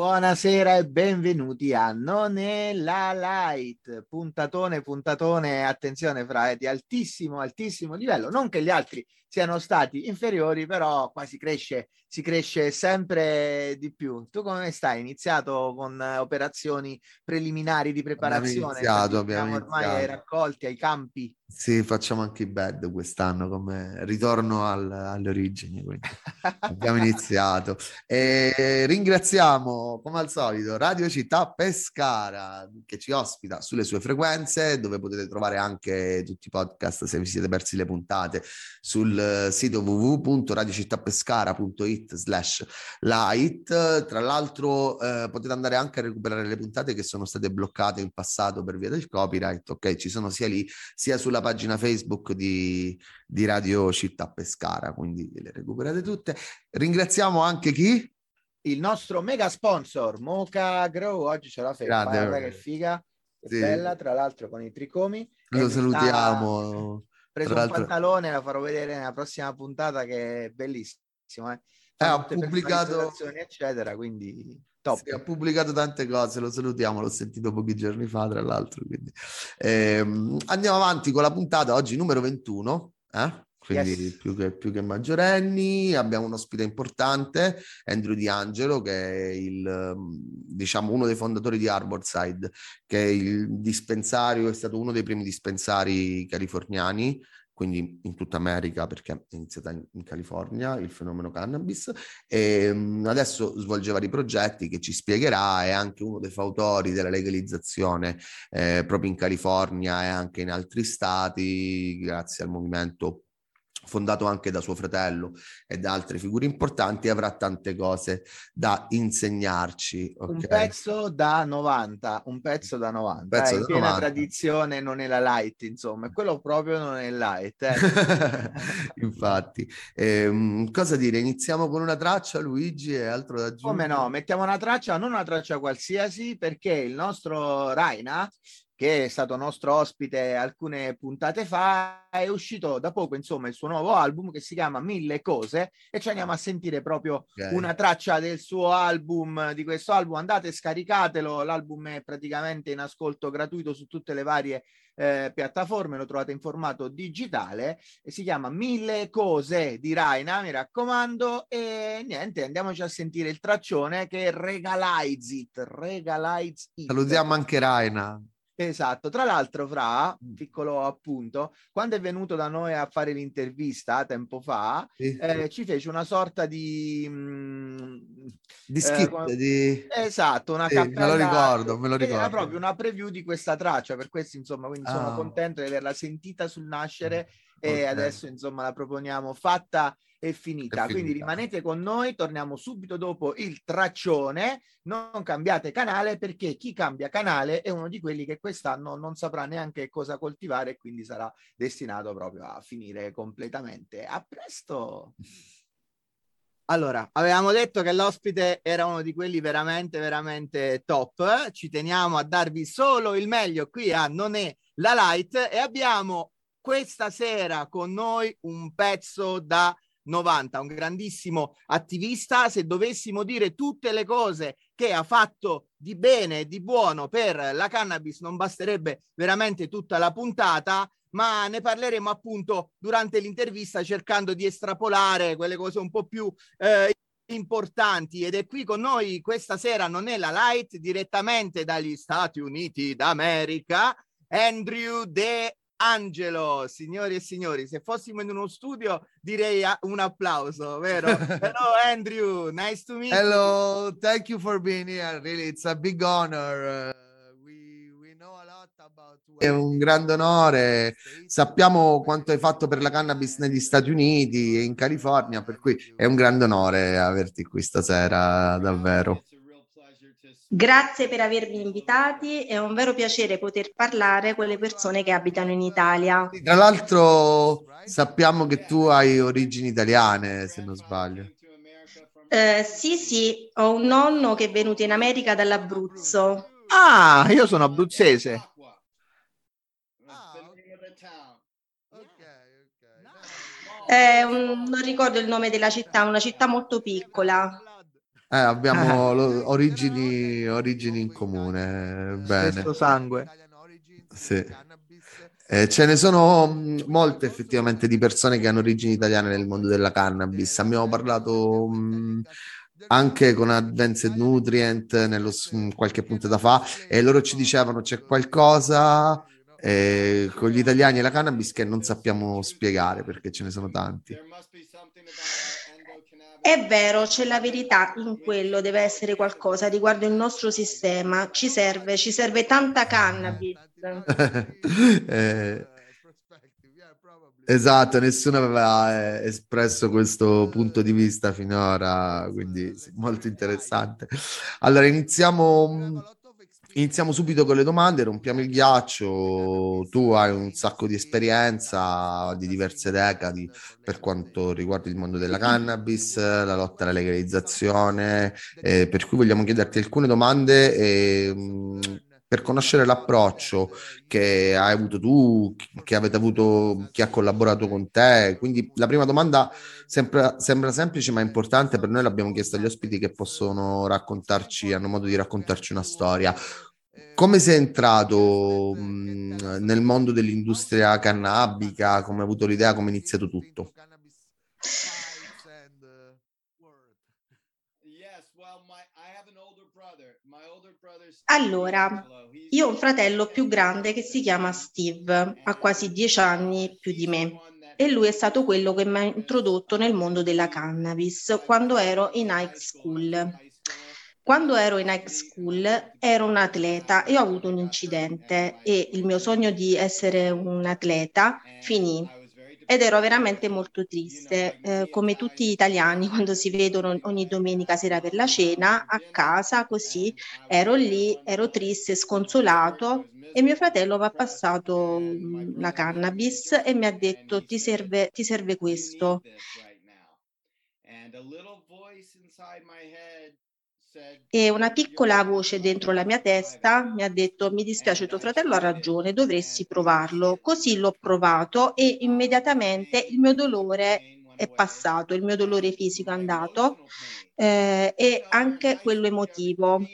Buonasera e benvenuti a Non è la Light, puntatone, puntatone, attenzione fra, di altissimo, altissimo livello, non che gli altri siano stati inferiori, però qua si cresce, si cresce sempre di più. Tu come stai? Iniziato con operazioni preliminari di preparazione? Abbiamo iniziato, abbiamo ormai iniziato. ai raccolti, ai campi? Sì, facciamo anche i bed quest'anno come ritorno al, alle origini, quindi abbiamo iniziato. E ringraziamo, come al solito, Radio Città Pescara che ci ospita sulle sue frequenze, dove potete trovare anche tutti i podcast se vi siete persi le puntate sul sito www.radiocittapescara.it slash light. Tra l'altro eh, potete andare anche a recuperare le puntate che sono state bloccate in passato per via del copyright, ok? Ci sono sia lì sia sulla pagina Facebook di, di Radio Città Pescara, quindi le recuperate tutte. Ringraziamo anche chi? Il nostro mega sponsor, Mocha Grow, oggi ce la fai, guarda che figa, è sì. bella, tra l'altro con i tricomi. Lo salutiamo. Preso un pantalone, la farò vedere nella prossima puntata che è bellissimo. Eh, eh ha pubblicato... eccetera, quindi... Top. Sì, ha pubblicato tante cose, lo salutiamo, l'ho sentito pochi giorni fa, tra l'altro. Quindi. Ehm, andiamo avanti con la puntata, oggi numero 21, eh? Quindi yes. più, che, più, che, maggiorenni. Abbiamo un ospite importante, Andrew D'Angelo, che è il, diciamo, uno dei fondatori di Arborside, che è il dispensario, è stato uno dei primi dispensari californiani quindi in tutta America perché è iniziata in, California il fenomeno cannabis e um, adesso svolge vari progetti che ci spiegherà, è anche uno dei fautori della legalizzazione eh, proprio in California e anche in altri stati grazie al movimento fondato anche da suo fratello e da altre figure importanti, avrà tante cose da insegnarci. Okay? Un pezzo da 90, un pezzo da 90, pezzo eh, da piena 90. tradizione, non è la light, insomma, quello proprio non è light. Eh. Infatti, ehm, cosa dire? Iniziamo con una traccia, Luigi, e altro da aggiungere? Come no, mettiamo una traccia, non una traccia qualsiasi, perché il nostro Raina che è stato nostro ospite alcune puntate fa, è uscito da poco, insomma, il suo nuovo album che si chiama Mille Cose e ci andiamo a sentire proprio okay. una traccia del suo album, di questo album. Andate, scaricatelo, l'album è praticamente in ascolto gratuito su tutte le varie eh, piattaforme, lo trovate in formato digitale e si chiama Mille Cose di Raina, mi raccomando, e niente, andiamoci a sentire il traccione che Regalize It, Regalize It. Salutiamo anche Raina. Esatto, tra l'altro, Fra, piccolo appunto, quando è venuto da noi a fare l'intervista tempo fa, sì. eh, ci fece una sorta di... Mh, mm, di skit, eh, di... Esatto, una sì, cappella. Me lo ricordo, me lo ricordo. Era proprio una preview di questa traccia, per questo insomma, quindi ah. sono contento di averla sentita sul nascere okay. e adesso insomma la proponiamo fatta è finita. È Quindi rimanete con noi, torniamo subito dopo il traccione. Non cambiate canale perché chi cambia canale è uno di quelli che quest'anno non saprà neanche cosa coltivare e quindi sarà destinato proprio a finire completamente. A presto! Allora, avevamo detto che l'ospite era uno di quelli veramente, veramente top. Ci teniamo a darvi solo il meglio qui a Non è la Light e abbiamo questa sera con noi un pezzo da 90, un grandissimo attivista. Se dovessimo dire tutte le cose che ha fatto di bene e di buono per la cannabis, non basterebbe veramente tutta la puntata, ma ne parleremo appunto durante l'intervista cercando di estrapolare quelle cose un po' più eh, importanti ed è qui con noi questa sera non è la light direttamente dagli Stati Uniti d'America Andrew De Angelo, signori e signori, se fossimo in uno studio direi un applauso, vero? Hello Andrew, nice to meet Hello, you. thank you for being here. Really, it's a big honor. Uh, we, we know a lot about... È un grande onore. Sappiamo quanto hai fatto per la cannabis negli Stati Uniti e in California, per cui è un grande onore averti qui stasera, davvero. Grazie per avermi invitati, è un vero piacere poter parlare con le persone che abitano in Italia. Tra l'altro sappiamo che tu hai origini italiane, se non sbaglio. Eh, sì, sì, ho un nonno che è venuto in America dall'Abruzzo. Ah, io sono abruzzese. Eh, un, non ricordo il nome della città, una città molto piccola. Eh, abbiamo lo, origini, origini, in comune. Bene. Stesso sangue. Sì. Eh, ce ne sono mm, molte effettivamente di persone che hanno origini italiane nel mondo della cannabis. Abbiamo parlato mh, mm, anche con Advanced Nutrient nello, qualche puntata fa e loro ci dicevano c'è qualcosa eh, con gli italiani e la cannabis che non sappiamo spiegare perché ce ne sono tanti. È vero, c'è la verità in quello, deve essere qualcosa riguardo il nostro sistema. Ci serve, ci serve tanta cannabis. eh, esatto, nessuno aveva eh, espresso questo punto di vista finora, quindi molto interessante. Allora, iniziamo Iniziamo subito con le domande, rompiamo il ghiaccio. Tu hai un sacco di esperienza di diverse decadi per quanto riguarda il mondo della cannabis, la lotta alla legalizzazione, eh, per cui vogliamo chiederti alcune domande e, mh, per conoscere l'approccio che hai avuto tu, che avete avuto chi ha collaborato con te. Quindi la prima domanda sembra, sembra semplice ma importante, per noi l'abbiamo chiesto agli ospiti che possono raccontarci, hanno modo di raccontarci una storia. Come sei entrato mh, nel mondo dell'industria cannabica? Come hai avuto l'idea? Come è iniziato tutto? Allora, io ho un fratello più grande che si chiama Steve, ha quasi dieci anni più di me e lui è stato quello che mi ha introdotto nel mondo della cannabis quando ero in high school. Quando ero in high school ero un atleta e ho avuto un incidente e il mio sogno di essere un atleta finì ed ero veramente molto triste, eh, come tutti gli italiani quando si vedono ogni domenica sera per la cena a casa, così ero lì, ero triste, sconsolato e mio fratello mi ha passato mm, la cannabis e mi ha detto ti serve, ti serve questo. E una piccola voce dentro la mia testa mi ha detto mi dispiace tuo fratello ha ragione, dovresti provarlo. Così l'ho provato e immediatamente il mio dolore è passato, il mio dolore fisico è andato eh, e anche quello emotivo.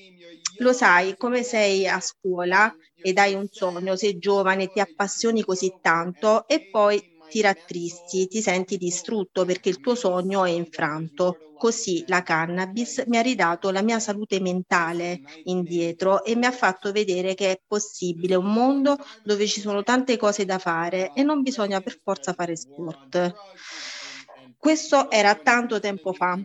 Lo sai, come sei a scuola ed hai un sogno, sei giovane, ti appassioni così tanto e poi ti rattristi, ti senti distrutto perché il tuo sogno è infranto. Così la cannabis mi ha ridato la mia salute mentale indietro e mi ha fatto vedere che è possibile un mondo dove ci sono tante cose da fare e non bisogna per forza fare sport. Questo era tanto tempo fa,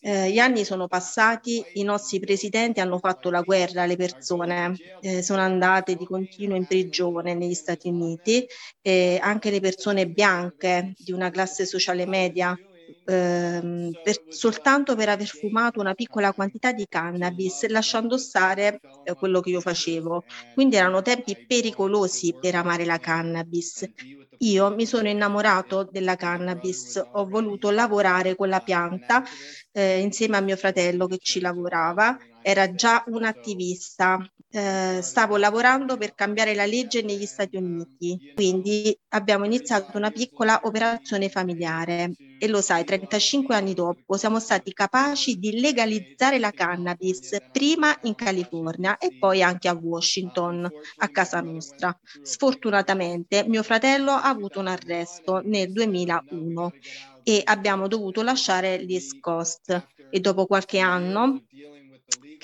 eh, gli anni sono passati, i nostri presidenti hanno fatto la guerra alle persone, eh, sono andate di continuo in prigione negli Stati Uniti, eh, anche le persone bianche di una classe sociale media ehm, per, soltanto per aver fumato una piccola quantità di cannabis, lasciando stare eh, quello che io facevo. Quindi erano tempi pericolosi per amare la cannabis. Io mi sono innamorato della cannabis, ho voluto lavorare con la pianta eh, insieme a mio fratello che ci lavorava, era già un attivista, eh, stavo lavorando per cambiare la legge negli Stati Uniti, quindi abbiamo iniziato una piccola operazione familiare. E lo sai, 35 anni dopo siamo stati capaci di legalizzare la cannabis prima in California e poi anche a Washington, a casa nostra. Sfortunatamente mio fratello ha avuto un arresto nel 2001 e abbiamo dovuto lasciare l'East Coast. E dopo qualche anno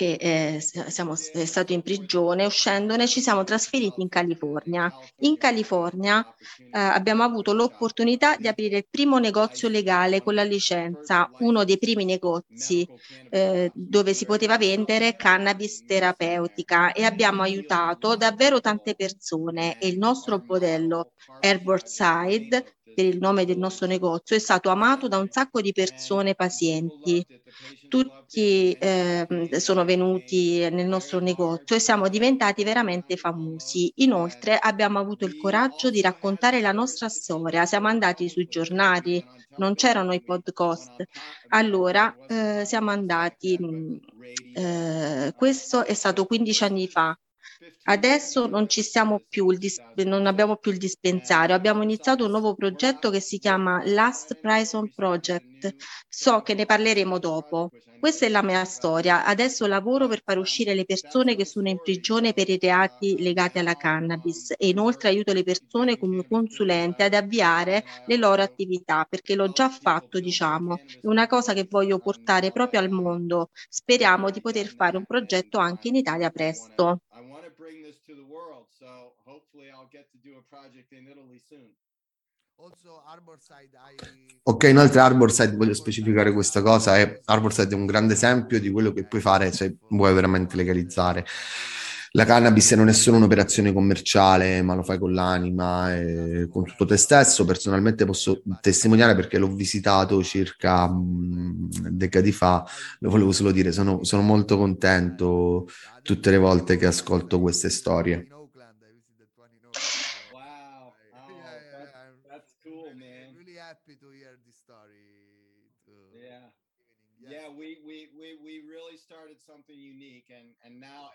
che eh, siamo è stato in prigione, uscendone ci siamo trasferiti in California. In California eh, abbiamo avuto l'opportunità di aprire il primo negozio legale con la licenza, uno dei primi negozi eh, dove si poteva vendere cannabis terapeutica e abbiamo aiutato davvero tante persone e il nostro modello Per il nome del nostro negozio, è stato amato da un sacco di persone pazienti. Tutti eh, sono venuti nel nostro negozio e siamo diventati veramente famosi. Inoltre abbiamo avuto il coraggio di raccontare la nostra storia, siamo andati sui giornali, non c'erano i podcast. Allora eh, siamo andati, eh, questo è stato 15 anni fa, Adesso non più, dis- non abbiamo più il dispensario, abbiamo iniziato un nuovo progetto che si chiama Last Prison Project. So che ne parleremo dopo. Questa è la mia storia. Adesso lavoro per far uscire le persone che sono in prigione per i reati legati alla cannabis e inoltre aiuto le persone come consulente ad avviare le loro attività perché l'ho già fatto, diciamo. È una cosa che voglio portare proprio al mondo. Speriamo di poter fare un progetto anche in Italia presto. Ok, inoltre Arborside, voglio specificare questa cosa, è, Arborside è un grande esempio di quello che puoi fare se vuoi veramente legalizzare. La cannabis non è solo un'operazione commerciale, ma lo fai con l'anima e con tutto te stesso. Personalmente posso testimoniare perché l'ho visitato circa mh, decadi fa, lo volevo solo dire, sono, sono molto contento tutte le volte che ascolto queste storie.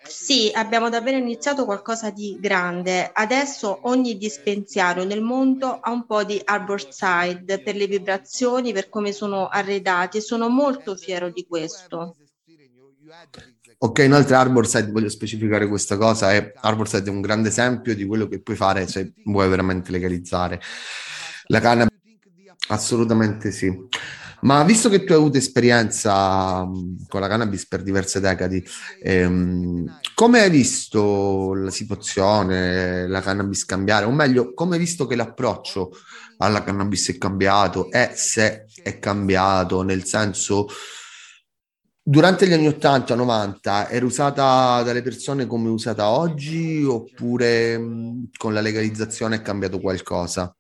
Sì, abbiamo davvero iniziato qualcosa di grande. Adesso ogni dispensario nel mondo ha un po' di Arborside per le vibrazioni, per come sono arredati e sono molto fiero di questo. Ok, inoltre Arborside, voglio specificare questa cosa, è, Arborside è un grande esempio di quello che puoi fare se vuoi veramente legalizzare. La cannabis Assolutamente sì. Ma visto che tu hai avuto esperienza con la cannabis per diverse decadi, ehm, come hai visto la situazione, la cannabis cambiare? O meglio, come hai visto che l'approccio alla cannabis è cambiato e se è cambiato, nel senso, durante gli anni 80-90 era usata dalle persone come è usata oggi oppure mh, con la legalizzazione è cambiato qualcosa?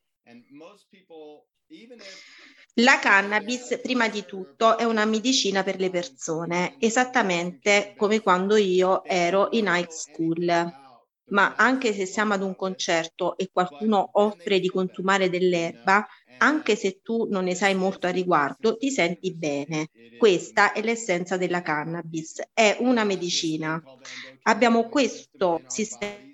La cannabis, prima di tutto, è una medicina per le persone, esattamente come quando io ero in high school. Ma anche se siamo ad un concerto e qualcuno offre di consumare dell'erba, anche se tu non ne sai molto a riguardo, ti senti bene. Questa è l'essenza della cannabis, è una medicina. Abbiamo questo sistema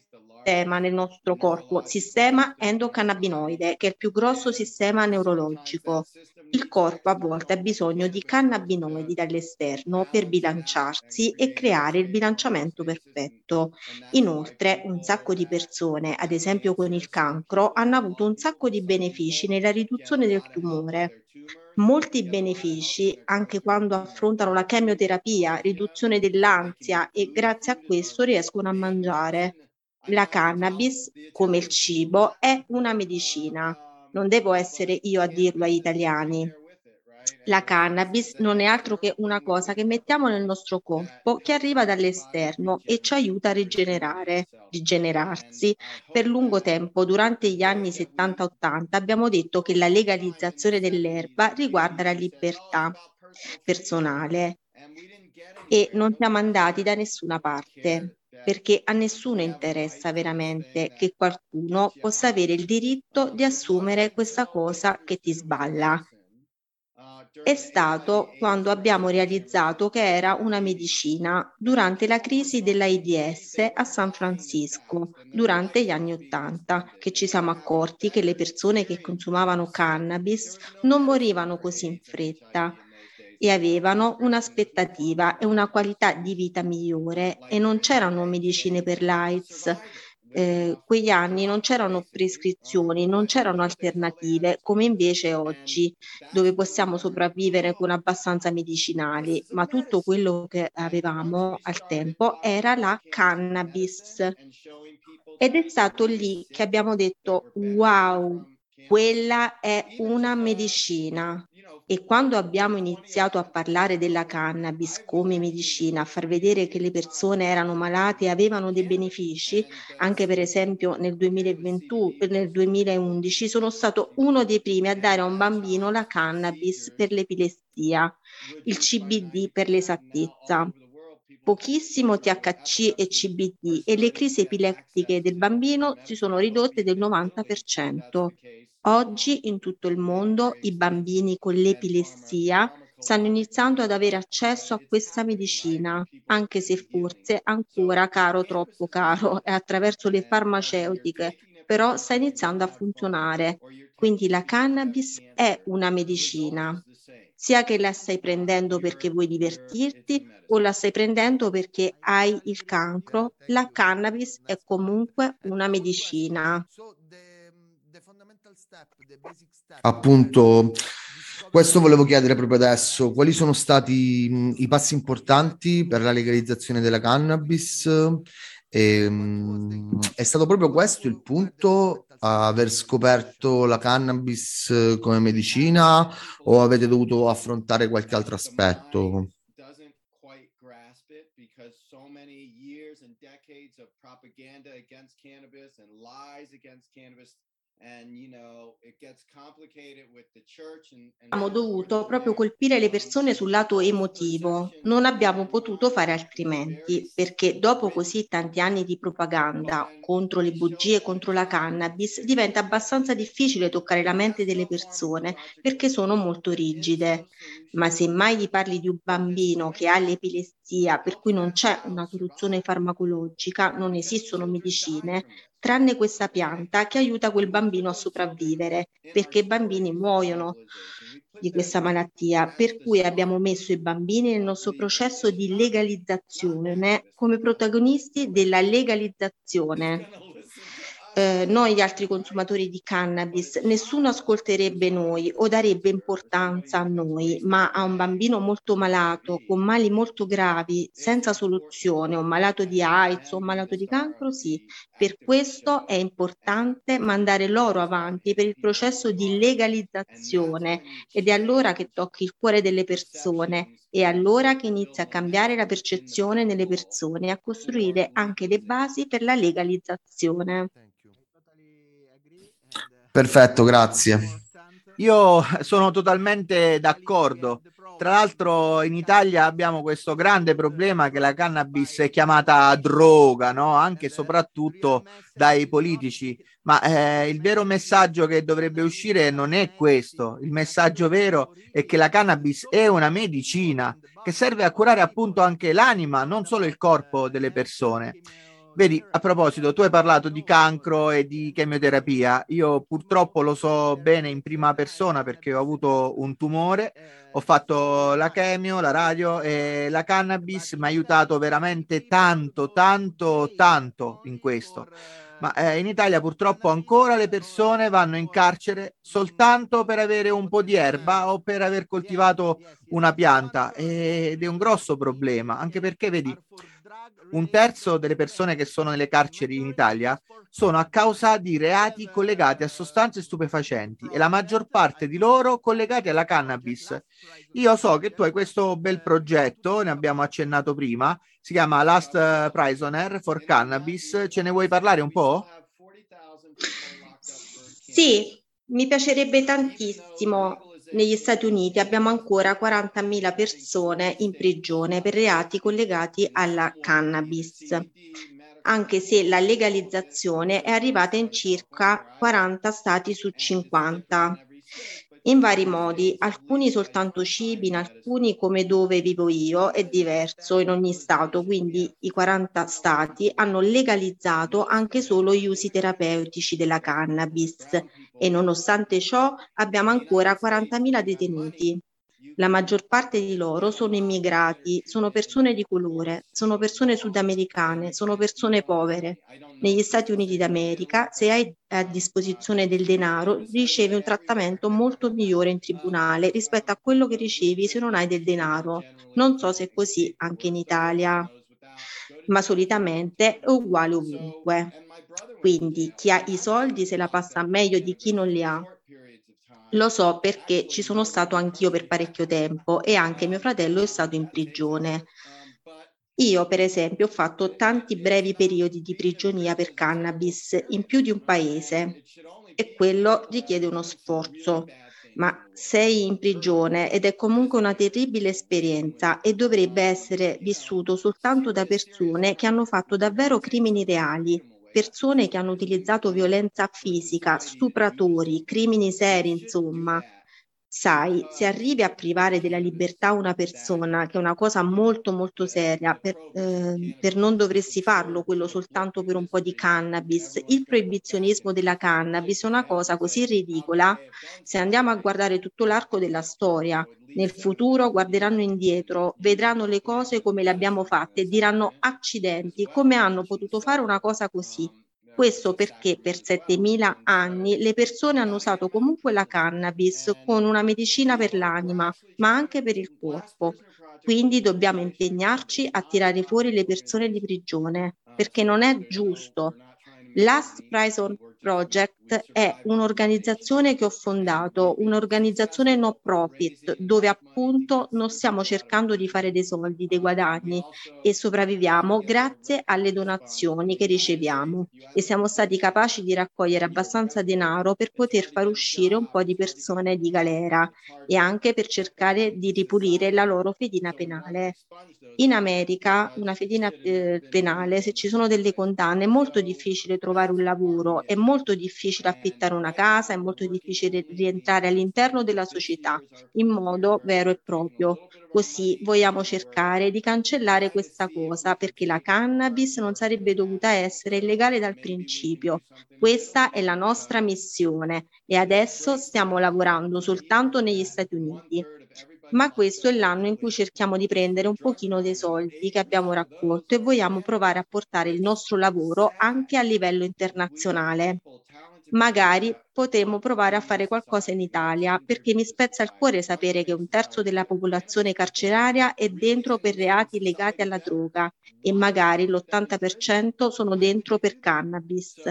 sistema nel nostro corpo, sistema endocannabinoide, che è il più grosso sistema neurologico. Il corpo a volte ha bisogno di cannabinoidi dall'esterno per bilanciarsi e creare il bilanciamento perfetto. Inoltre, un sacco di persone, ad esempio con il cancro, hanno avuto un sacco di benefici nella riduzione del tumore. Molti benefici anche quando affrontano la chemioterapia, riduzione dell'ansia e grazie a questo riescono a mangiare. La cannabis, come il cibo, è una medicina. Non devo essere io a dirlo agli italiani. La cannabis non è altro che una cosa che mettiamo nel nostro corpo che arriva dall'esterno e ci aiuta a rigenerare, rigenerarsi. Per lungo tempo, durante gli anni 70-80, abbiamo detto che la legalizzazione dell'erba riguarda la libertà personale e non siamo andati da nessuna parte perché a nessuno interessa veramente che qualcuno possa avere il diritto di assumere questa cosa che ti sballa. È stato quando abbiamo realizzato che era una medicina durante la crisi dell'AIDS a San Francisco, durante gli anni Ottanta, che ci siamo accorti che le persone che consumavano cannabis non morivano così in fretta e avevano un'aspettativa e una qualità di vita migliore e non c'erano medicine per l'AIDS. Eh, quegli anni non c'erano prescrizioni, non c'erano alternative come invece oggi, dove possiamo sopravvivere con abbastanza medicinali, ma tutto quello che avevamo al tempo era la cannabis. Ed è stato lì che abbiamo detto wow, quella è una medicina. E quando abbiamo iniziato a parlare della cannabis come medicina, a far vedere che le persone erano malate e avevano dei benefici, anche per esempio nel 2021, nel 2011 sono stato uno dei primi a dare a un bambino la cannabis per l'epilessia, il CBD per l'esattezza pochissimo THC e CBD e le crisi epilettiche del bambino si sono ridotte del 90%. Oggi in tutto il mondo i bambini con l'epilessia stanno iniziando ad avere accesso a questa medicina, anche se forse ancora caro, troppo caro, è attraverso le farmaceutiche, però sta iniziando a funzionare. Quindi la cannabis è una medicina, sia che la stai prendendo perché vuoi divertirti o la stai prendendo perché hai il cancro, la cannabis è comunque una medicina. Appunto, questo volevo chiedere proprio adesso, quali sono stati i passi importanti per la legalizzazione della cannabis? E, mh, è stato proprio questo il punto, aver scoperto la cannabis come medicina o avete dovuto affrontare qualche altro aspetto? Abbiamo dovuto proprio colpire le persone sul lato emotivo, non abbiamo potuto fare altrimenti, perché dopo così tanti anni di propaganda contro le bugie, contro la cannabis, diventa abbastanza difficile toccare la mente delle persone perché sono molto rigide. Ma se mai gli parli di un bambino che ha l'epilessia, per cui non c'è una soluzione farmacologica, non esistono medicine, tranne questa pianta che aiuta quel bambino a sopravvivere, perché i bambini muoiono di questa malattia, per cui abbiamo messo i bambini nel nostro processo di legalizzazione come protagonisti della legalizzazione eh, noi gli altri consumatori di cannabis, nessuno ascolterebbe noi o darebbe importanza a noi, ma a un bambino molto malato, con mali molto gravi, senza soluzione, un malato di AIDS o un malato di cancro, sì. Per questo è importante mandare loro avanti per il processo di legalizzazione ed è allora che tocchi il cuore delle persone, è allora che inizia a cambiare la percezione nelle persone e a costruire anche le basi per la legalizzazione. Perfetto, grazie. Io sono totalmente d'accordo. Tra l'altro in Italia abbiamo questo grande problema che la cannabis è chiamata droga, no? anche e soprattutto dai politici. Ma eh, il vero messaggio che dovrebbe uscire non è questo. Il messaggio vero è che la cannabis è una medicina che serve a curare appunto anche l'anima, non solo il corpo delle persone. Vedi, a proposito, tu hai parlato di cancro e di chemioterapia. Io purtroppo lo so bene in prima persona perché ho avuto un tumore, ho fatto la chemio, la radio e la cannabis mi ha aiutato veramente tanto, tanto, tanto in questo. Ma eh, in Italia purtroppo ancora le persone vanno in carcere soltanto per avere un po' di erba o per aver coltivato una pianta ed è un grosso problema, anche perché vedi un terzo delle persone che sono nelle carceri in Italia sono a causa di reati collegati a sostanze stupefacenti e la maggior parte di loro collegati alla cannabis. Io so che tu hai questo bel progetto, ne abbiamo accennato prima, si chiama Last Prisoner for Cannabis, ce ne vuoi parlare un po'? Sì, mi piacerebbe tantissimo negli Stati Uniti abbiamo ancora 40.000 persone in prigione per reati collegati alla cannabis, anche se la legalizzazione è arrivata in circa 40 stati su 50 in vari modi, alcuni soltanto cibi, in alcuni come dove vivo io è diverso in ogni stato, quindi i 40 stati hanno legalizzato anche solo gli usi terapeutici della cannabis e nonostante ciò abbiamo ancora 40.000 detenuti. La maggior parte di loro sono immigrati, sono persone di colore, sono persone sudamericane, sono persone povere. Negli Stati Uniti d'America, se hai a disposizione del denaro, ricevi un trattamento molto migliore in tribunale rispetto a quello che ricevi se non hai del denaro. Non so se è così anche in Italia, ma solitamente è uguale ovunque. Quindi chi ha i soldi se la passa meglio di chi non li ha. Lo so perché ci sono stato anch'io per parecchio tempo e anche mio fratello è stato in prigione. Io, per esempio, ho fatto tanti brevi periodi di prigionia per cannabis in più di un paese e quello richiede uno sforzo. Ma sei in prigione ed è comunque una terribile esperienza e dovrebbe essere vissuto soltanto da persone che hanno fatto davvero crimini reali persone che hanno utilizzato violenza fisica, stupratori, crimini seri, insomma. Sai, se arrivi a privare della libertà una persona, che è una cosa molto molto seria, per, eh, per, non dovresti farlo quello soltanto per un po' di cannabis. Il proibizionismo della cannabis è una cosa così ridicola. Se andiamo a guardare tutto l'arco della storia, nel futuro guarderanno indietro, vedranno le cose come le abbiamo fatte e diranno accidenti, come hanno potuto fare una cosa così. Questo perché per 7000 anni le persone hanno usato comunque la cannabis con una medicina per l'anima, ma anche per il corpo. Quindi dobbiamo impegnarci a tirare fuori le persone di prigione, perché non è giusto. Last Prison Project è un'organizzazione che ho fondato, un'organizzazione no profit, dove appunto non stiamo cercando di fare dei soldi, dei guadagni e sopravviviamo grazie alle donazioni che riceviamo e siamo stati capaci di raccogliere abbastanza denaro per poter far uscire un po' di persone di galera e anche per cercare di ripulire la loro fedina penale. In America una fedina eh, penale, se ci sono delle condanne, è molto difficile trovare un lavoro, è molto difficile affittare una casa, è molto difficile rientrare all'interno della società in modo vero e proprio. Così vogliamo cercare di cancellare questa cosa perché la cannabis non sarebbe dovuta essere illegale dal principio. Questa è la nostra missione e adesso stiamo lavorando soltanto negli Stati Uniti ma questo è l'anno in cui cerchiamo di prendere un pochino dei soldi che abbiamo raccolto e vogliamo provare a portare il nostro lavoro anche a livello internazionale. Magari potremmo provare a fare qualcosa in Italia, perché mi spezza il cuore sapere che un terzo della popolazione carceraria è dentro per reati legati alla droga e magari l'80% sono dentro per cannabis.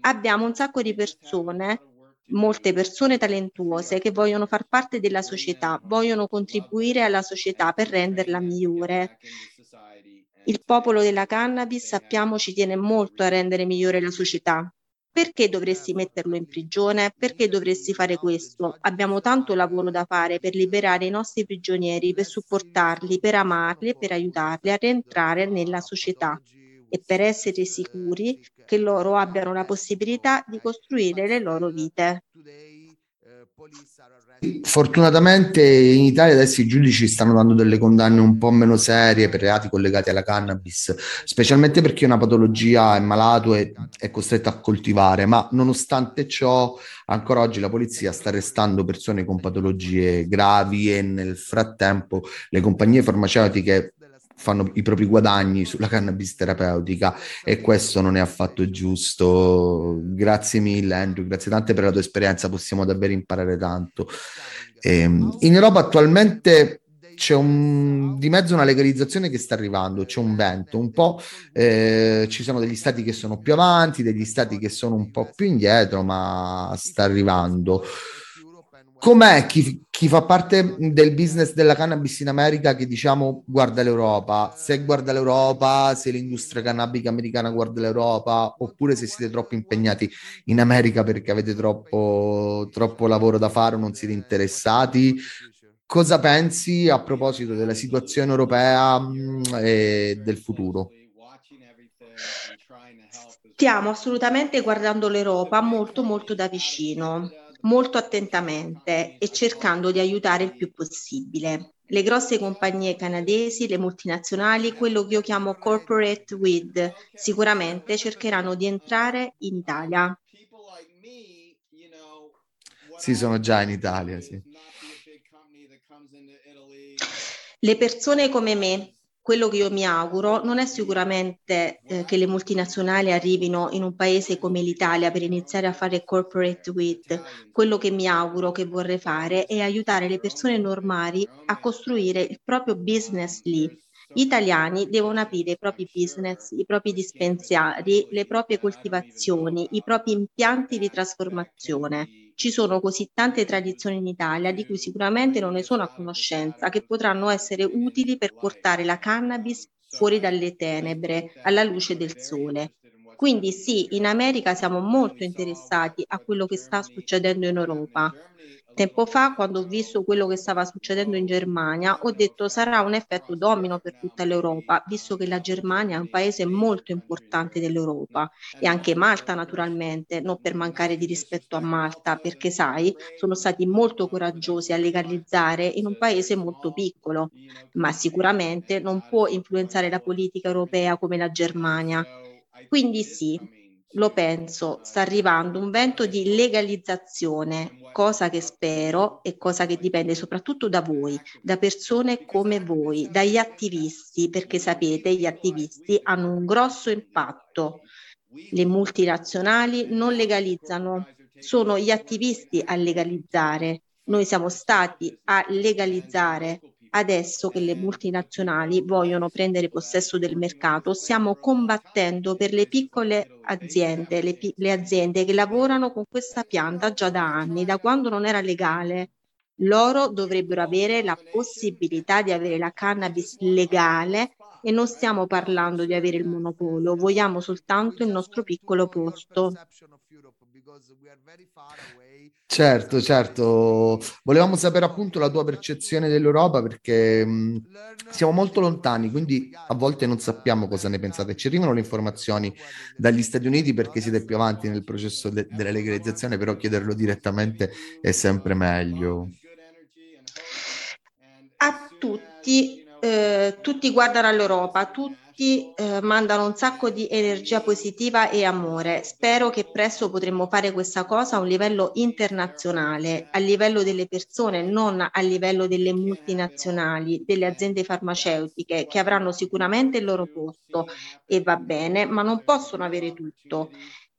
Abbiamo un sacco di persone molte persone talentuose che vogliono far parte della società, vogliono contribuire alla società per renderla migliore. Il popolo della cannabis, sappiamo, ci tiene molto a rendere migliore la società. Perché dovresti metterlo in prigione? Perché dovresti fare questo? Abbiamo tanto lavoro da fare per liberare i nostri prigionieri, per supportarli, per amarli e per aiutarli a rientrare nella società e per essere sicuri che loro abbiano la possibilità di costruire le loro vite. Fortunatamente in Italia adesso i giudici stanno dando delle condanne un po' meno serie per reati collegati alla cannabis, specialmente per chi è una patologia è malato e è costretto a coltivare, ma nonostante ciò ancora oggi la polizia sta arrestando persone con patologie gravi e nel frattempo le compagnie farmaceutiche fanno i propri guadagni sulla cannabis terapeutica e questo non è affatto giusto. Grazie mille Andrew, grazie tante per la tua esperienza, possiamo davvero imparare tanto. Ehm, in Europa attualmente c'è un, di mezzo una legalizzazione che sta arrivando, c'è un vento, un po' eh, ci sono degli stati che sono più avanti, degli stati che sono un po' più indietro, ma sta arrivando com'è chi, chi, fa parte del business della cannabis in America che diciamo guarda l'Europa? Se guarda l'Europa, se l'industria cannabica americana guarda l'Europa, oppure se siete troppo impegnati in America perché avete troppo, troppo lavoro da fare o non siete interessati? Cosa pensi a proposito della situazione europea mm, e del futuro? Stiamo assolutamente guardando l'Europa molto molto da vicino molto attentamente e cercando di aiutare il più possibile. Le grosse compagnie canadesi, le multinazionali, quello che io chiamo corporate with, sicuramente cercheranno di entrare in Italia. Sì, sono già in Italia, sì. Le persone come me quello che io mi auguro non è sicuramente eh, che le multinazionali arrivino in un paese come l'Italia per iniziare a fare corporate with. Quello che mi auguro che vorrei fare è aiutare le persone normali a costruire il proprio business lì. Gli italiani devono aprire i propri business, i propri dispensari, le proprie coltivazioni, i propri impianti di trasformazione ci sono così tante tradizioni in Italia di cui sicuramente non ne sono a conoscenza, che potranno essere utili per portare la cannabis fuori dalle tenebre, alla luce del sole. Quindi sì, in America siamo molto interessati a quello che sta succedendo in Europa. Tempo fa, quando ho visto quello che stava succedendo in Germania, ho detto sarà un effetto domino per tutta l'Europa, visto che la Germania è un paese molto importante dell'Europa e anche Malta naturalmente, non per mancare di rispetto a Malta, perché sai, sono stati molto coraggiosi a legalizzare in un paese molto piccolo, ma sicuramente non può influenzare la politica europea come la Germania. Quindi sì, lo penso, sta arrivando un vento di legalizzazione, cosa che spero e cosa che dipende soprattutto da voi, da persone come voi, dagli attivisti, perché sapete, gli attivisti hanno un grosso impatto. Le multinazionali non legalizzano, sono gli attivisti a legalizzare. Noi siamo stati a legalizzare adesso che le multinazionali vogliono prendere possesso del mercato, stiamo combattendo per le piccole aziende, le, le, aziende che lavorano con questa pianta già da anni, da quando non era legale. Loro dovrebbero avere la possibilità di avere la cannabis legale e non stiamo parlando di avere il monopolio, vogliamo soltanto il nostro piccolo posto. Certo, certo. Volevamo sapere appunto la tua percezione dell'Europa perché mh, siamo molto lontani, quindi a volte non sappiamo cosa ne pensate. Ci arrivano le informazioni dagli Stati Uniti perché siete più avanti nel processo de- della legalizzazione, però chiederlo direttamente è sempre meglio. A tutti, eh, tutti guardano all'Europa, tutti tutti eh, mandano un sacco di energia positiva e amore. Spero che presto potremo fare questa cosa a un livello internazionale, a livello delle persone, non a livello delle multinazionali, delle aziende farmaceutiche che avranno sicuramente il loro posto e va bene, ma non possono avere tutto.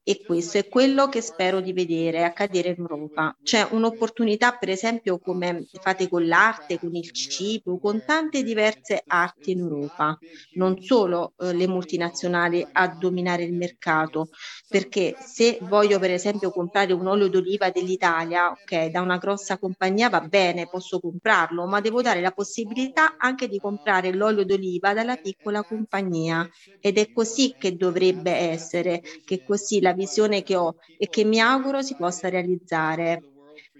E questo è quello che spero di vedere accadere in Europa. C'è un'opportunità, per esempio, come fate con l'arte, con il cibo, con tante diverse arti in Europa, non solo eh, le multinazionali a dominare il mercato, perché se voglio, per esempio, comprare un olio d'oliva dell'Italia, ok, da una grossa compagnia va bene, posso comprarlo, ma devo dare la possibilità anche di comprare l'olio d'oliva dalla piccola compagnia. Ed è così che dovrebbe essere, che così la visione che ho e che mi auguro si possa realizzare.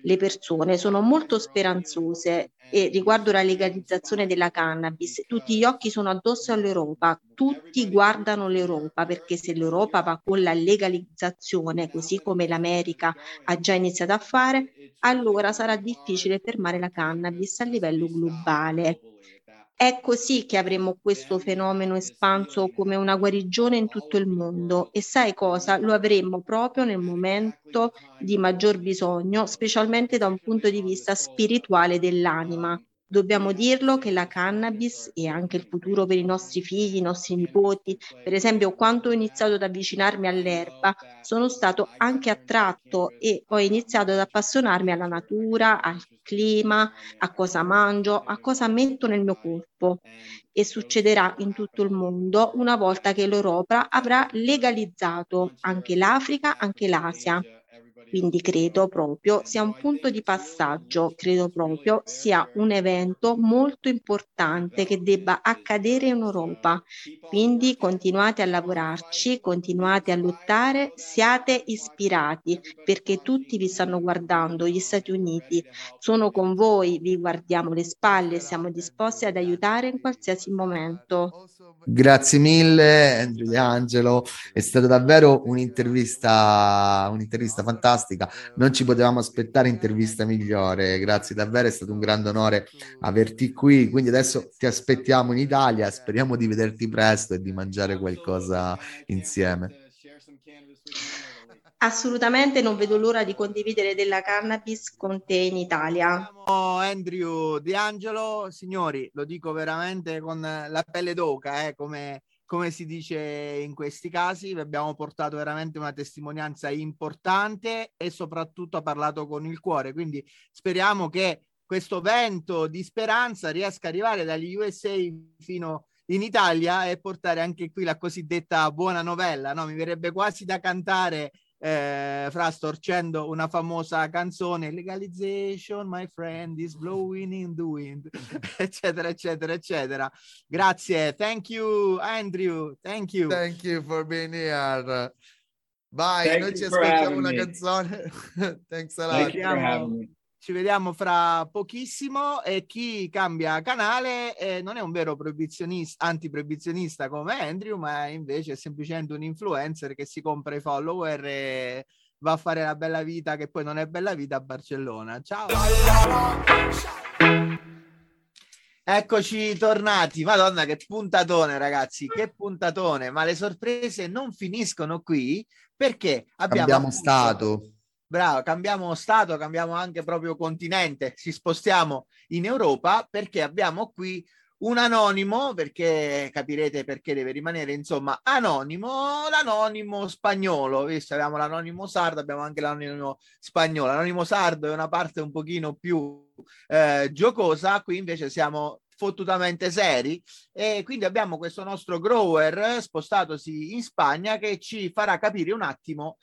Le persone sono molto speranzose e riguardo la legalizzazione della cannabis, tutti gli occhi sono addosso all'Europa, tutti guardano l'Europa perché se l'Europa va con la legalizzazione, così come l'America ha già iniziato a fare, allora sarà difficile fermare la cannabis a livello globale. È così che avremo questo fenomeno espanso come una guarigione in tutto il mondo e sai cosa? Lo avremo proprio nel momento di maggior bisogno, specialmente da un punto di vista spirituale dell'anima. Dobbiamo dirlo che la cannabis e anche il futuro per i nostri figli, i nostri nipoti, per esempio quando ho iniziato ad avvicinarmi all'erba, sono stato anche attratto e ho iniziato ad appassionarmi alla natura, al clima, a cosa mangio, a cosa metto nel mio corpo. E succederà in tutto il mondo una volta che l'Europa avrà legalizzato anche l'Africa, anche l'Asia. Quindi credo proprio sia un punto di passaggio, credo proprio sia un evento molto importante che debba accadere in Europa. Quindi continuate a lavorarci, continuate a lottare, siate ispirati perché tutti vi stanno guardando, gli Stati Uniti sono con voi, vi guardiamo le spalle, siamo disposti ad aiutare in qualsiasi momento. Grazie mille De Angelo, è stata davvero un'intervista, un'intervista fantastica fantastica, non ci potevamo aspettare intervista migliore, grazie davvero, è stato un grande onore averti qui, quindi adesso ti aspettiamo in Italia, speriamo di vederti presto e di mangiare qualcosa insieme. Assolutamente non vedo l'ora di condividere della cannabis con te in Italia. Andrew Di Angelo, signori, lo dico veramente con la pelle d'oca, eh, come come si dice in questi casi, vi abbiamo portato veramente una testimonianza importante e soprattutto ha parlato con il cuore. Quindi speriamo che questo vento di speranza riesca ad arrivare dagli USA fino in Italia e portare anche qui la cosiddetta buona novella. No? Mi verrebbe quasi da cantare eh, fra storcendo una famosa canzone legalization my friend is blowing in the wind eccetera eccetera eccetera. Grazie. Thank you Andrew. Thank you. Thank you for being here. Vai thank noi ci ascoltiamo una canzone. Thanks a lot ci vediamo fra pochissimo e chi cambia canale eh, non è un vero proibizionista, antiproibizionista come Andrew, ma invece è semplicemente un influencer che si compra i follower e va a fare la bella vita che poi non è bella vita a Barcellona. Ciao! Eccoci tornati, madonna che puntatone ragazzi, che puntatone, ma le sorprese non finiscono qui perché abbiamo... Abbiamo appunto... stato Bravo, cambiamo stato, cambiamo anche proprio continente, ci spostiamo in Europa perché abbiamo qui un anonimo, perché capirete perché deve rimanere, insomma, anonimo, l'anonimo spagnolo, visto abbiamo l'anonimo sardo, abbiamo anche l'anonimo spagnolo. L'anonimo sardo è una parte un pochino più eh, giocosa, qui invece siamo fottutamente seri e quindi abbiamo questo nostro grower spostatosi in Spagna che ci farà capire un attimo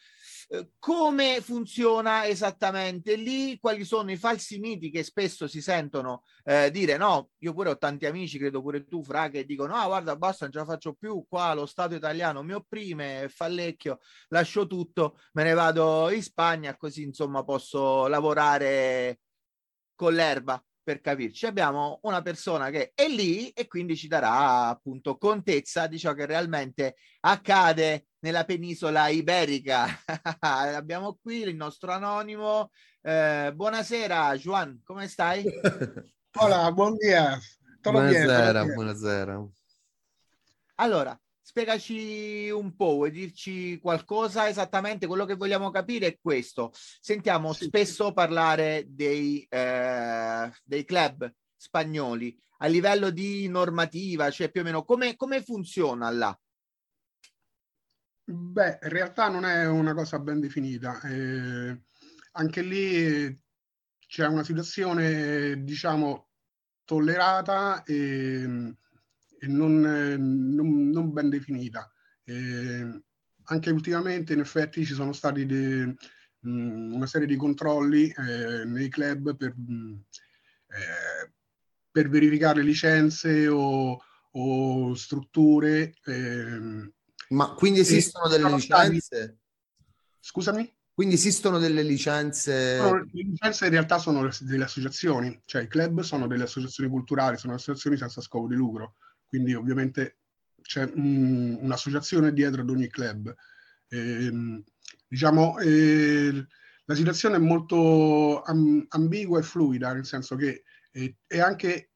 eh, come funziona esattamente lì? Quali sono i falsi miti che spesso si sentono eh, dire? No, io pure ho tanti amici, credo pure tu, Fra, che dicono: Ah, guarda, basta, non ce la faccio più. Qua lo Stato italiano mi opprime, fallecchio, lascio tutto, me ne vado in Spagna, così insomma posso lavorare con l'erba per capirci. Abbiamo una persona che è lì e quindi ci darà appunto contezza di ciò che realmente accade nella penisola iberica. Abbiamo qui il nostro anonimo. Eh, buonasera, Juan, come stai? Hola, buon dia. Buonasera, buonasera. Allora, spiegaci un po', vuoi dirci qualcosa esattamente? Quello che vogliamo capire è questo. Sentiamo sì. spesso parlare dei, eh, dei club spagnoli a livello di normativa, cioè più o meno come, come funziona là? Beh, in realtà non è una cosa ben definita. Eh, anche lì c'è una situazione, diciamo, tollerata e, non, non, non, ben definita. Eh, anche ultimamente, in effetti, ci sono stati de, mh, mm, una serie di controlli eh, nei club per, mh, mm, eh, per verificare licenze o, o strutture ehm, ma quindi esistono delle licenze? Scusami? Quindi esistono delle licenze? No, le licenze in realtà sono delle associazioni, cioè i club sono delle associazioni culturali, sono associazioni senza scopo di lucro, quindi ovviamente c'è un, un'associazione dietro ad ogni club. E, ehm, diciamo, eh, la situazione è molto am- ambigua e fluida, nel senso che eh, è anche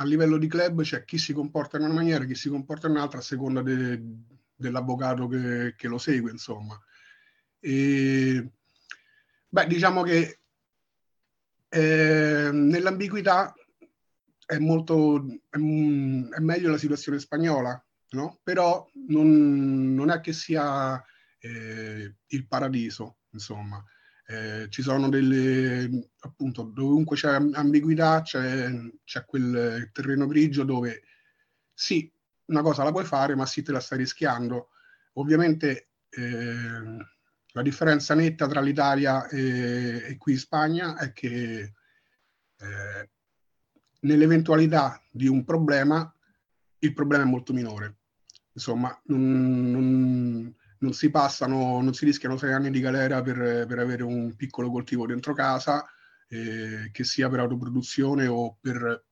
a livello di club c'è chi si comporta in una maniera, chi si comporta in un'altra a seconda de- dell'avvocato che, che, lo segue, insomma. E, beh, diciamo che eh, nell'ambiguità è molto è, è, meglio la situazione spagnola, no? Però non, non è che sia eh, il paradiso, insomma. Eh, ci sono delle appunto dovunque c'è ambiguità c'è, c'è quel terreno grigio dove sì una cosa la puoi fare, ma sì te la stai rischiando. Ovviamente eh, la differenza netta tra l'Italia e, e, qui in Spagna è che eh, nell'eventualità di un problema, il problema è molto minore. Insomma, non, non, non si passano, non si rischiano sei anni di galera per, per avere un piccolo coltivo dentro casa, eh, che sia per autoproduzione o per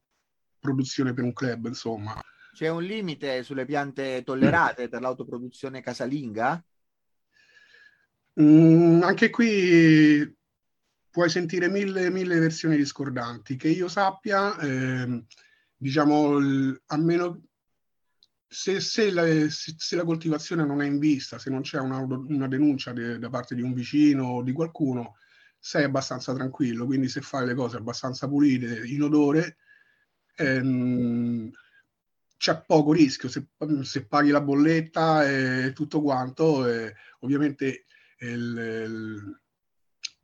produzione per un club, insomma c'è un limite sulle piante tollerate per l'autoproduzione casalinga? Mm, anche qui puoi sentire mille, mille versioni discordanti. Che io sappia, eh, diciamo, a meno se, se, la, se, la, coltivazione non è in vista, se non c'è una, una denuncia de, da parte di un vicino o di qualcuno, sei abbastanza tranquillo. Quindi se fai le cose abbastanza pulite, in odore, ehm, c'è poco rischio, se, se, paghi la bolletta e tutto quanto, eh, ovviamente il, il,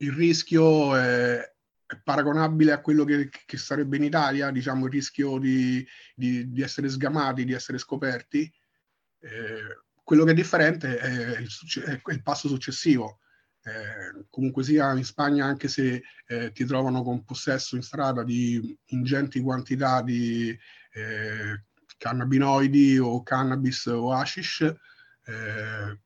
il rischio è, è, paragonabile a quello che, che, sarebbe in Italia, diciamo il rischio di, di, di essere sgamati, di essere scoperti. Eh, quello che è differente è il, è il passo successivo. Eh, comunque sia in Spagna, anche se eh, ti trovano con possesso in strada di ingenti quantità di eh, cannabinoidi o cannabis o hashish, eh,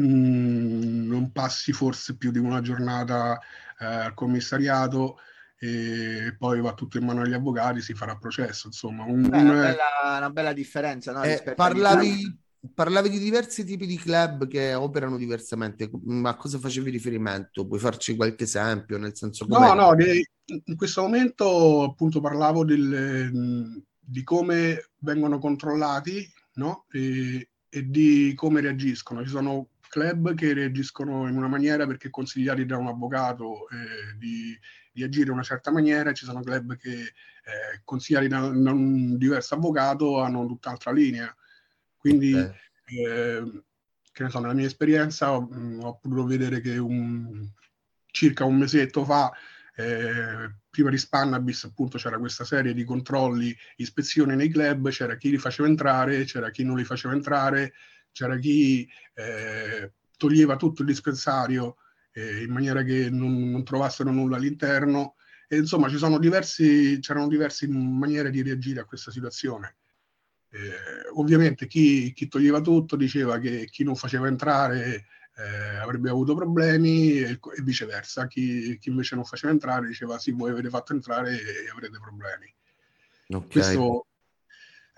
mh, non passi forse più di una giornata eh, al commissariato e poi va tutto in mano agli avvocati, si farà processo. Insomma, un, Beh, una, bella, una, bella, differenza. No, eh, parlavi, parlavi, di diversi tipi di club che operano diversamente, ma a cosa facevi riferimento? Puoi farci qualche esempio? Nel senso no, no, in questo momento appunto parlavo del, di come vengono controllati no? e, e di come reagiscono. Ci sono club che reagiscono in una maniera perché consigliati da un avvocato eh, di, di, agire in una certa maniera, ci sono club che eh, consigliati da, da, un diverso avvocato hanno tutt'altra linea. Quindi, okay. eh, che ne so, nella mia esperienza ho, ho potuto vedere che un, circa un mesetto fa eh, prima di Spannabis appunto c'era questa serie di controlli, ispezioni nei club, c'era chi li faceva entrare, c'era chi non li faceva entrare, c'era chi eh, toglieva tutto il dispensario eh, in maniera che non, non, trovassero nulla all'interno. E, insomma, ci sono diversi, c'erano diverse maniere di reagire a questa situazione. Eh, ovviamente chi, chi, toglieva tutto diceva che chi non faceva entrare eh, avrebbe avuto problemi e, e viceversa. Chi, chi, invece non faceva entrare diceva sì, voi avete fatto entrare e avrete problemi. Okay. Questo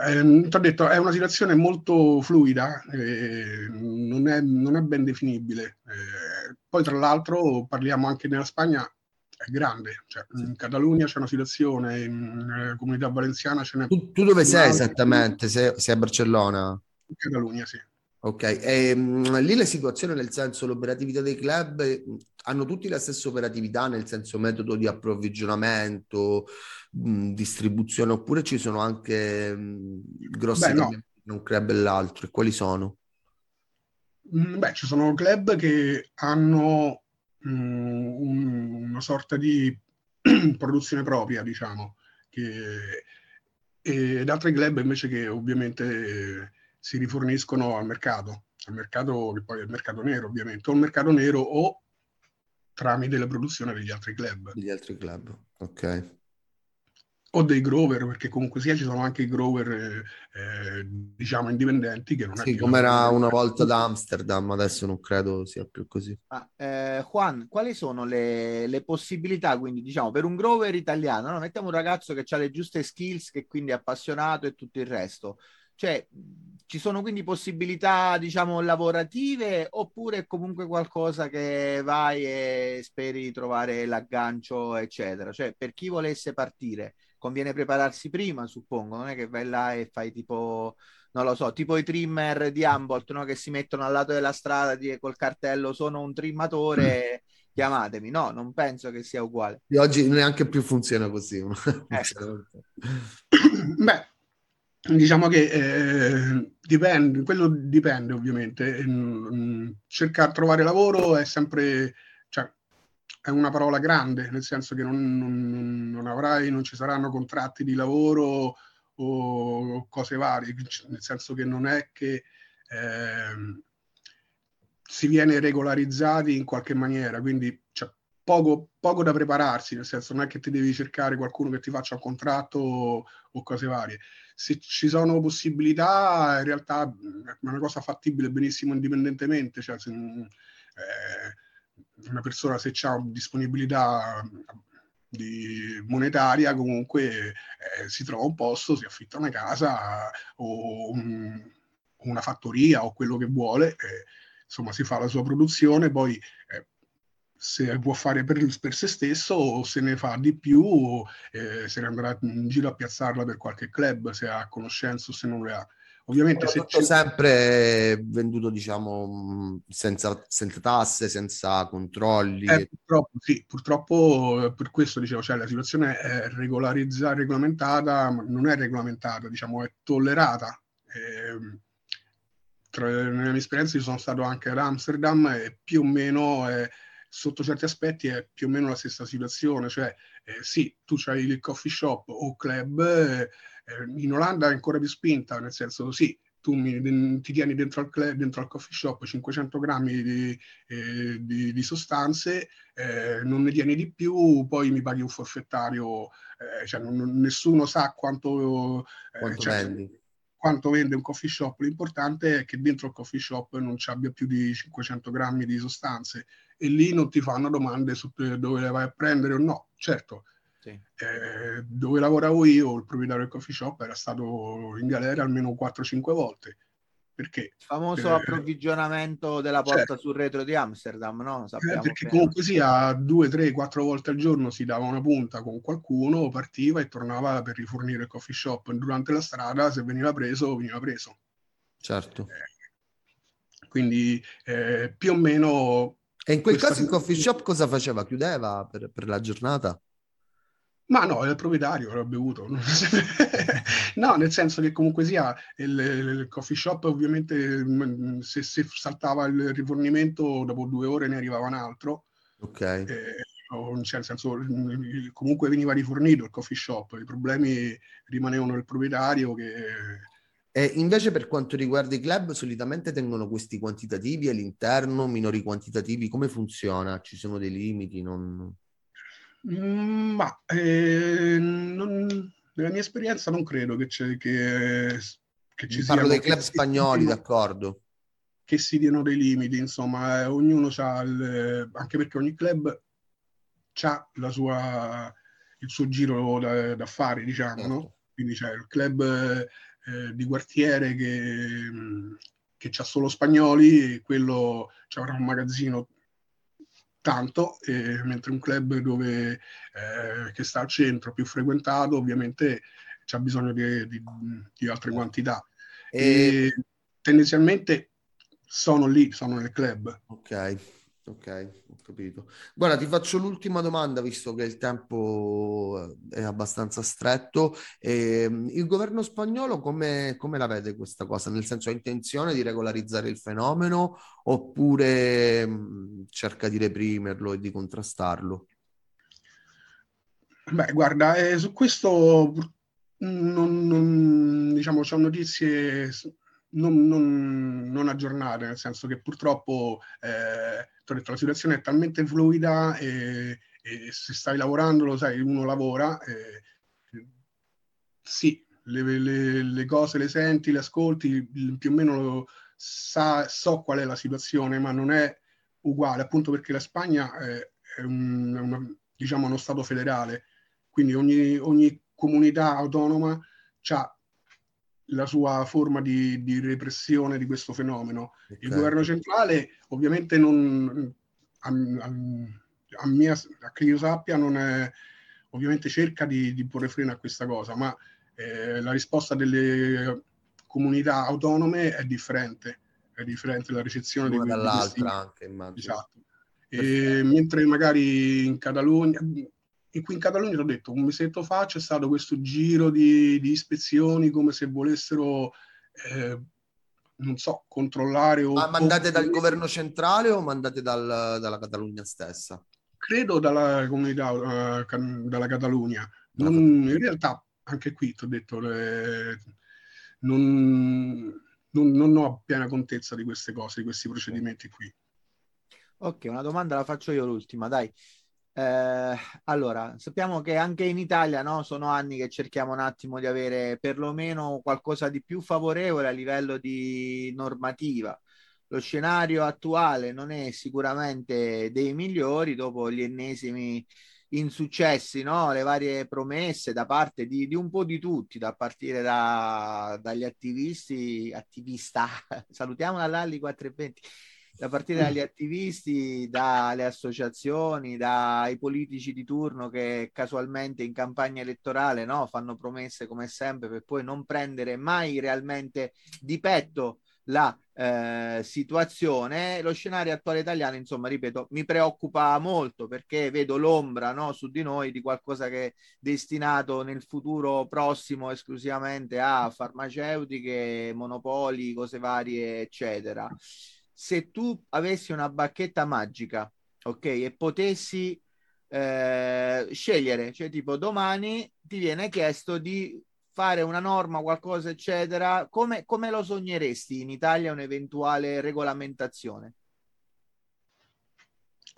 eh, ti ho detto, è una situazione molto fluida, eh, non, è, non, è, ben definibile. Eh, poi, tra l'altro, parliamo anche nella Spagna, è grande. Cioè, in Catalogna c'è una situazione, in eh, Comunità Valenciana ce n'è. Tu, tu dove sei esattamente? Sei, sei, a Barcellona? In Catalogna, sì. Ok, e, um, lì la situazione nel senso l'operatività dei club hanno tutti la stessa operatività nel senso metodo di approvvigionamento, mh, distribuzione oppure ci sono anche mh, grossi Beh, no. un club e l'altro e quali sono? Beh, ci sono club che hanno un, una sorta di produzione propria, diciamo, che, ed altri club invece che ovviamente si riforniscono al mercato, al mercato che poi è il mercato nero ovviamente, o il mercato nero o tramite la produzione degli altri club. Degli altri club, ok. O dei grower, perché comunque sia ci sono anche i grower, eh, eh diciamo, indipendenti che non sì, è come era una volta da Amsterdam, adesso non credo sia più così. Ah, eh, Juan, quali sono le, le, possibilità, quindi, diciamo, per un grower italiano, no? mettiamo un ragazzo che ha le giuste skills, che quindi è appassionato e tutto il resto, cioè, ci sono quindi possibilità, diciamo, lavorative oppure comunque qualcosa che vai e speri di trovare l'aggancio, eccetera? Cioè, per chi volesse partire, conviene prepararsi prima, suppongo, non è che vai là e fai tipo, non lo so, tipo i trimmer di Humboldt, no? Che si mettono al lato della strada di, col cartello sono un trimmatore, mm. chiamatemi. No, non penso che sia uguale. E oggi neanche più funziona così. Ecco. Beh, Diciamo che eh, dipende, quello dipende ovviamente. Mm, cercare di trovare lavoro è sempre, cioè, è una parola grande, nel senso che non, non, non, avrai, non ci saranno contratti di lavoro o cose varie, nel senso che non è che eh, si viene regolarizzati in qualche maniera, quindi c'è poco, poco, da prepararsi, nel senso non è che ti devi cercare qualcuno che ti faccia un contratto o cose varie se ci sono possibilità, in realtà è una cosa fattibile benissimo indipendentemente, cioè se, eh, una persona se ha disponibilità di monetaria comunque eh, si trova un posto, si affitta una casa o un, una fattoria o quello che vuole, eh, insomma si fa la sua produzione, poi eh, se può fare per, per, se stesso o se ne fa di più eh, se ne andrà in giro a piazzarla per qualche club se ha conoscenza o se non le ha. Ovviamente se c'è... sempre venduto diciamo senza, senza tasse, senza controlli. Eh, purtroppo, sì, purtroppo eh, per questo dicevo, cioè la situazione è regolarizzata, regolamentata, ma non è regolamentata, diciamo è tollerata. Eh, tra, nella mia esperienza io sono stato anche ad Amsterdam e più o meno... Eh, sotto certi aspetti è più o meno la stessa situazione, cioè eh, sì, tu hai il coffee shop o club, eh, in Olanda è ancora più spinta, nel senso sì, tu mi, ti tieni dentro al, club, dentro al coffee shop 500 grammi di, eh, di, di sostanze, eh, non ne tieni di più, poi mi paghi un forfettario, eh, cioè non, nessuno sa quanto, eh, quanto cioè, quanto vende un coffee shop, l'importante è che dentro il coffee shop non ci abbia più di 500 grammi di sostanze e lì non ti fanno domande su dove le vai a prendere o no. Certo, sì. eh, dove lavoravo io, il proprietario del coffee shop era stato in galera almeno 4-5 volte perché? Il famoso eh, approvvigionamento della porta certo. sul retro di Amsterdam, no? Eh, perché bene. comunque sia due, tre, quattro volte al giorno si dava una punta con qualcuno, partiva e tornava per rifornire il coffee shop. Durante la strada, se veniva preso, veniva preso. Certo. Eh, quindi eh, più o meno... E in quel caso il coffee shop cosa faceva? Chiudeva per, per la giornata? Ma no, il proprietario l'ha bevuto. no, nel senso che comunque sia il, il coffee shop, ovviamente, mm, se, se, saltava il rifornimento, dopo due ore ne arrivava un altro. Ok. Eh, cioè, nel senso, mm, comunque veniva rifornito il coffee shop, i problemi rimanevano nel proprietario che... E invece per quanto riguarda i club, solitamente tengono questi quantitativi all'interno, minori quantitativi, come funziona? Ci sono dei limiti? Non... Mm, ma eh, non, nella mia esperienza non credo che, che, che ci sia... Parlo dei club spagnoli, diano, d'accordo. Che si diano dei limiti, insomma, eh, ognuno ha il... anche perché ogni club ha la sua, il suo giro da, da fare, diciamo, certo. no? Quindi c'è il club eh, di quartiere che, che ha solo spagnoli e quello avrà un magazzino tanto, eh, mentre un club dove, eh, che sta al centro, più frequentato, ovviamente c'ha bisogno di, di, di altre quantità. E... e tendenzialmente sono lì, sono nel club. Ok. Ok, ho capito. Guarda, ti faccio l'ultima domanda, visto che il tempo eh, è abbastanza stretto. E, ehm, il governo spagnolo come, come, la vede questa cosa? Nel senso, ha intenzione di regolarizzare il fenomeno oppure mh, mm, cerca di reprimerlo e di contrastarlo? Beh, guarda, eh, su questo non, non, diciamo, ho notizie non, non, non, aggiornate, nel senso che purtroppo eh, la situazione è talmente fluida e, e, se stai lavorando, lo sai, uno lavora, eh, sì, le, le, le, cose le senti, le ascolti, più o meno sa, so qual è la situazione, ma non è uguale, appunto perché la Spagna è, è un, una, diciamo uno Stato federale, quindi ogni, ogni comunità autonoma ha la sua forma di, di, repressione di questo fenomeno. Okay. Il governo centrale ovviamente non, a, a, a, mia, a che io sappia, non è, ovviamente cerca di, di porre freno a questa cosa, ma eh, la risposta delle comunità autonome è differente, è differente la ricezione Una di dall'altra anche, immagino. Esatto. Mentre magari in Catalogna, e qui in Catalogna ti ho detto, un mesetto fa c'è stato questo giro di, di ispezioni come se volessero, eh, non so, controllare o... Ma mandate dal governo centrale o mandate dal, dalla Catalogna stessa? Credo dalla comunità, uh, dalla Catalogna. Non, in realtà, anche qui ti ho detto, le, non, non, non ho piena contezza di queste cose, di questi procedimenti qui. Ok, una domanda la faccio io l'ultima, dai. Eh, allora, sappiamo che anche in Italia no, sono anni che cerchiamo un attimo di avere perlomeno qualcosa di più favorevole a livello di normativa. Lo scenario attuale non è sicuramente dei migliori dopo gli ennesimi insuccessi, no? le varie promesse da parte di, di un po' di tutti, da partire da, dagli attivisti, attivista, salutiamo la Lalli 420 da partire dagli attivisti, dalle associazioni, dai politici di turno che casualmente in campagna elettorale no, fanno promesse come sempre per poi non prendere mai realmente di petto la eh, situazione. Lo scenario attuale italiano, insomma, ripeto, mi preoccupa molto perché vedo l'ombra no, su di noi di qualcosa che è destinato nel futuro prossimo esclusivamente a farmaceutiche, monopoli, cose varie, eccetera se tu avessi una bacchetta magica, ok, e potessi eh, scegliere, cioè tipo domani ti viene chiesto di fare una norma, qualcosa, eccetera, come, come lo sogneresti in Italia un'eventuale regolamentazione?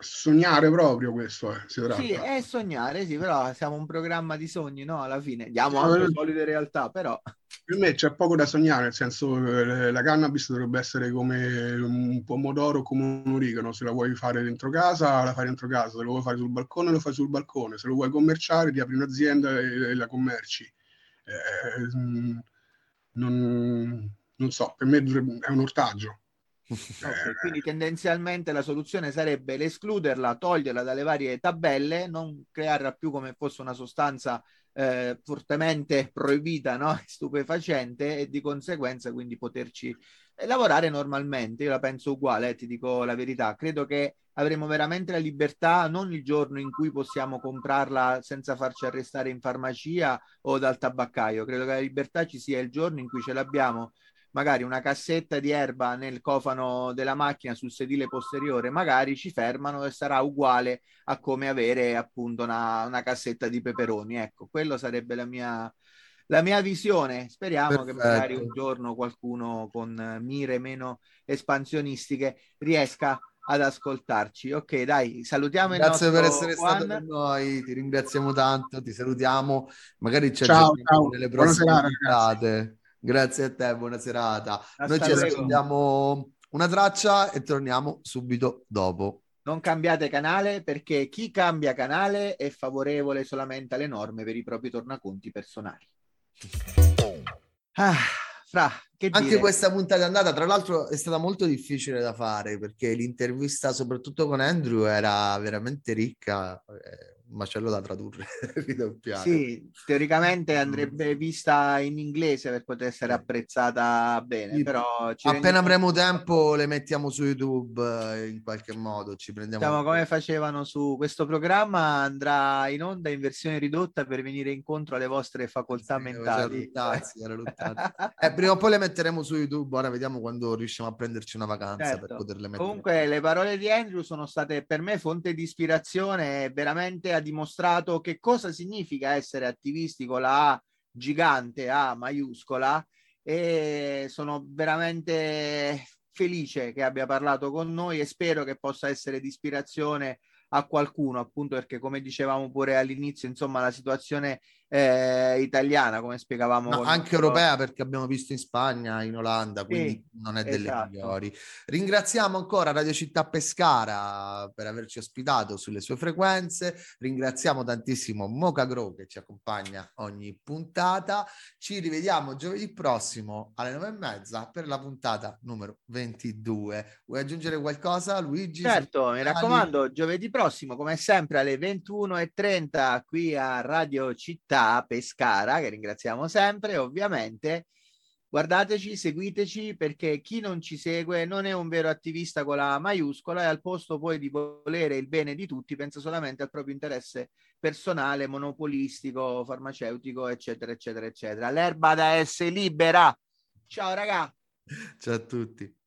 Sognare proprio questo, eh, si Sì, è sognare, sì, però siamo un programma di sogni, no? Alla fine, diamo anche solide realtà, però... Per me c'è poco da sognare, nel senso eh, la cannabis dovrebbe essere come un pomodoro, come un origano, se la vuoi fare dentro casa, la fai dentro casa, se lo vuoi fare sul balcone, lo fai sul balcone, se lo vuoi commerciare, ti apri un'azienda e, la commerci. Eh, mm, non, non so, per me è un ortaggio. Okay, quindi tendenzialmente la soluzione sarebbe l'escluderla, toglierla dalle varie tabelle, non crearla più come fosse una sostanza eh, fortemente proibita, no? stupefacente e di conseguenza quindi poterci eh, lavorare normalmente. Io la penso uguale, eh, ti dico la verità. Credo che avremo veramente la libertà non il giorno in cui possiamo comprarla senza farci arrestare in farmacia o dal tabaccaio. Credo che la libertà ci sia il giorno in cui ce l'abbiamo magari una cassetta di erba nel cofano della macchina sul sedile posteriore, magari ci fermano e sarà uguale a come avere appunto una, una cassetta di peperoni. Ecco, quello sarebbe la mia, la mia visione. Speriamo Perfetto. che magari un giorno qualcuno con mire meno espansionistiche riesca ad ascoltarci. Ok, dai, salutiamo Grazie per essere Juan. stato con noi, ti ringraziamo tanto, ti salutiamo. Magari ci aggiorniamo nelle prossime puntate. Grazie a te, buona serata. Hasta Noi ci ascoltiamo una traccia e torniamo subito dopo. Non cambiate canale perché chi cambia canale è favorevole solamente alle norme per i propri tornaconti personali. Ah, fra, Anche dire? questa puntata è andata, tra l'altro è stata molto difficile da fare perché l'intervista soprattutto con Andrew era veramente ricca. Eh macello da tradurre, Sì, teoricamente andrebbe vista in inglese per poter essere apprezzata bene, sì. però... Appena avremo tempo le mettiamo su YouTube eh, in qualche modo, ci prendiamo... Diciamo come facevano su questo programma, andrà in onda in versione ridotta per venire incontro alle vostre facoltà sì, mentali. Luttanzi, eh, prima o poi le metteremo su YouTube, ora vediamo quando riusciamo a prenderci una vacanza certo. per poterle mettere. Comunque le parole di Andrew sono state per me fonte di ispirazione veramente dimostrato che cosa significa essere attivisti con la A gigante, A maiuscola, e sono veramente felice che abbia parlato con noi e spero che possa essere di ispirazione a qualcuno, appunto perché come dicevamo pure all'inizio, insomma, la situazione eh, italiana, come spiegavamo. No, anche europea, perché abbiamo visto in Spagna, in Olanda, quindi sì, non è delle esatto. migliori. Ringraziamo ancora Radio Città Pescara per averci ospitato sulle sue frequenze. Ringraziamo tantissimo Moca Grow che ci accompagna ogni puntata. Ci rivediamo giovedì prossimo alle nove e mezza per la puntata numero 22. Vuoi aggiungere qualcosa, Luigi? Certo, mi raccomando, giovedì prossimo, come sempre, alle 21.30 qui a Radio Città Pescara, che ringraziamo sempre, ovviamente. Guardateci, seguiteci perché chi non ci segue non è un vero attivista con la maiuscola e al posto poi di volere il bene di tutti pensa solamente al proprio interesse personale, monopolistico, farmaceutico, eccetera, eccetera, eccetera. L'erba da essere libera. Ciao raga. Ciao a tutti.